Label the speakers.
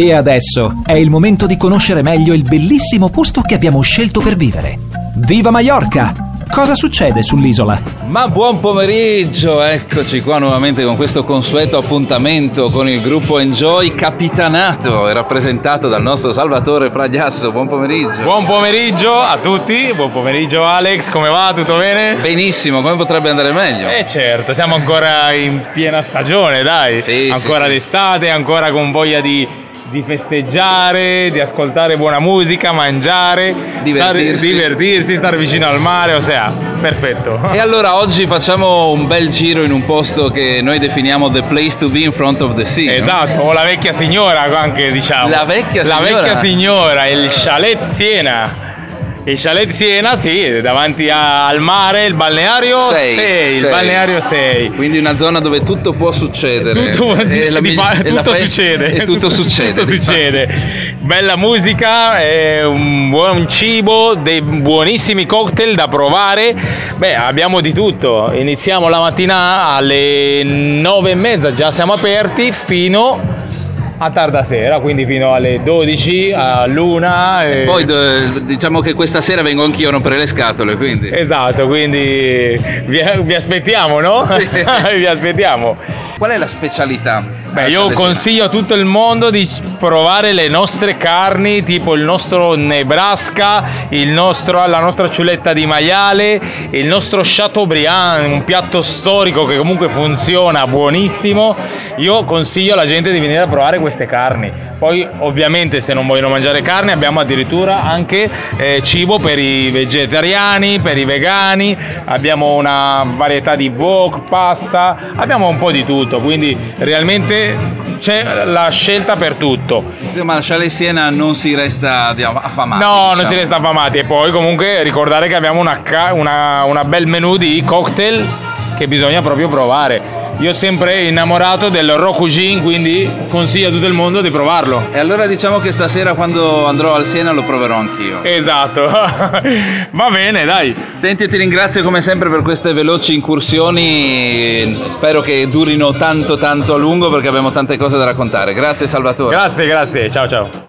Speaker 1: E adesso è il momento di conoscere meglio il bellissimo posto che abbiamo scelto per vivere. Viva Mallorca! Cosa succede sull'isola?
Speaker 2: Ma buon pomeriggio, eccoci qua nuovamente con questo consueto appuntamento con il gruppo Enjoy capitanato e rappresentato dal nostro Salvatore Fragliasso. Buon pomeriggio.
Speaker 3: Buon pomeriggio a tutti, buon pomeriggio Alex, come va? Tutto bene?
Speaker 2: Benissimo, come potrebbe andare meglio?
Speaker 3: Eh certo, siamo ancora in piena stagione, dai.
Speaker 2: Sì,
Speaker 3: ancora
Speaker 2: sì, sì.
Speaker 3: d'estate, ancora con voglia di, di festeggiare, di ascoltare buona musica, mangiare,
Speaker 2: Divertirsi.
Speaker 3: Stare, divertirsi, stare vicino al mare, o sea, perfetto.
Speaker 2: E allora oggi facciamo un bel giro in un posto che noi definiamo the place to be in front of the sea. no?
Speaker 3: Esatto, o la vecchia signora anche diciamo.
Speaker 2: La vecchia
Speaker 3: La
Speaker 2: signora?
Speaker 3: vecchia signora, il chalet Siena. Il chalet Siena, sì, davanti al mare, il balneario
Speaker 2: Sei,
Speaker 3: 6, il balneario 6.
Speaker 2: Quindi una zona dove tutto può succedere.
Speaker 3: Tutto,
Speaker 2: E la
Speaker 3: fa-
Speaker 2: e
Speaker 3: tutto
Speaker 2: fe-
Speaker 3: succede.
Speaker 2: E tutto succede.
Speaker 3: Tutto succede. Bella musica, eh, un buon cibo, dei buonissimi cocktail da provare. Beh, abbiamo di tutto. Iniziamo la mattina alle nove e mezza, già siamo aperti fino a tarda sera, quindi fino alle 12, all'una. e-
Speaker 2: Poi d- diciamo che questa sera vengo anch'io a rompere le scatole, quindi.
Speaker 3: Esatto, quindi vi, vi aspettiamo, no?
Speaker 2: Sì.
Speaker 3: vi aspettiamo.
Speaker 2: Qual è la specialità?
Speaker 3: Beh, io consiglio a tutto il mondo di provare le nostre carni, tipo il nostro Nebraska, il nostro- la nostra ciuletta di maiale, il nostro Chateaubriand, un piatto storico che comunque funziona buonissimo. Io consiglio alla gente di venire a provare queste carni. Poi, ovviamente, se non vogliono mangiare carne, abbiamo addirittura anche eh, cibo per i vegetariani, per i vegani. Abbiamo una varietà di wok, pasta, abbiamo un po' di tutto. Quindi, realmente c'è la scelta per tutto.
Speaker 2: Insomma, a Chalet Siena non si resta di- affamati.
Speaker 3: No, non
Speaker 2: diciamo.
Speaker 3: si resta affamati. E poi comunque ricordare che abbiamo una, una, una bel menù di cocktail che bisogna proprio provare. Io sempre innamorato del Rokujin, quindi consiglio a tutto il mondo di provarlo.
Speaker 2: E allora diciamo che stasera quando andrò al Siena lo proverò anch'io.
Speaker 3: Esatto. Va bene, dai.
Speaker 2: Senti, ti ringrazio come sempre per queste veloci incursioni. Spero che durino tanto tanto a lungo perché abbiamo tante cose da raccontare. Grazie Salvatore.
Speaker 3: Grazie, grazie. Ciao, ciao.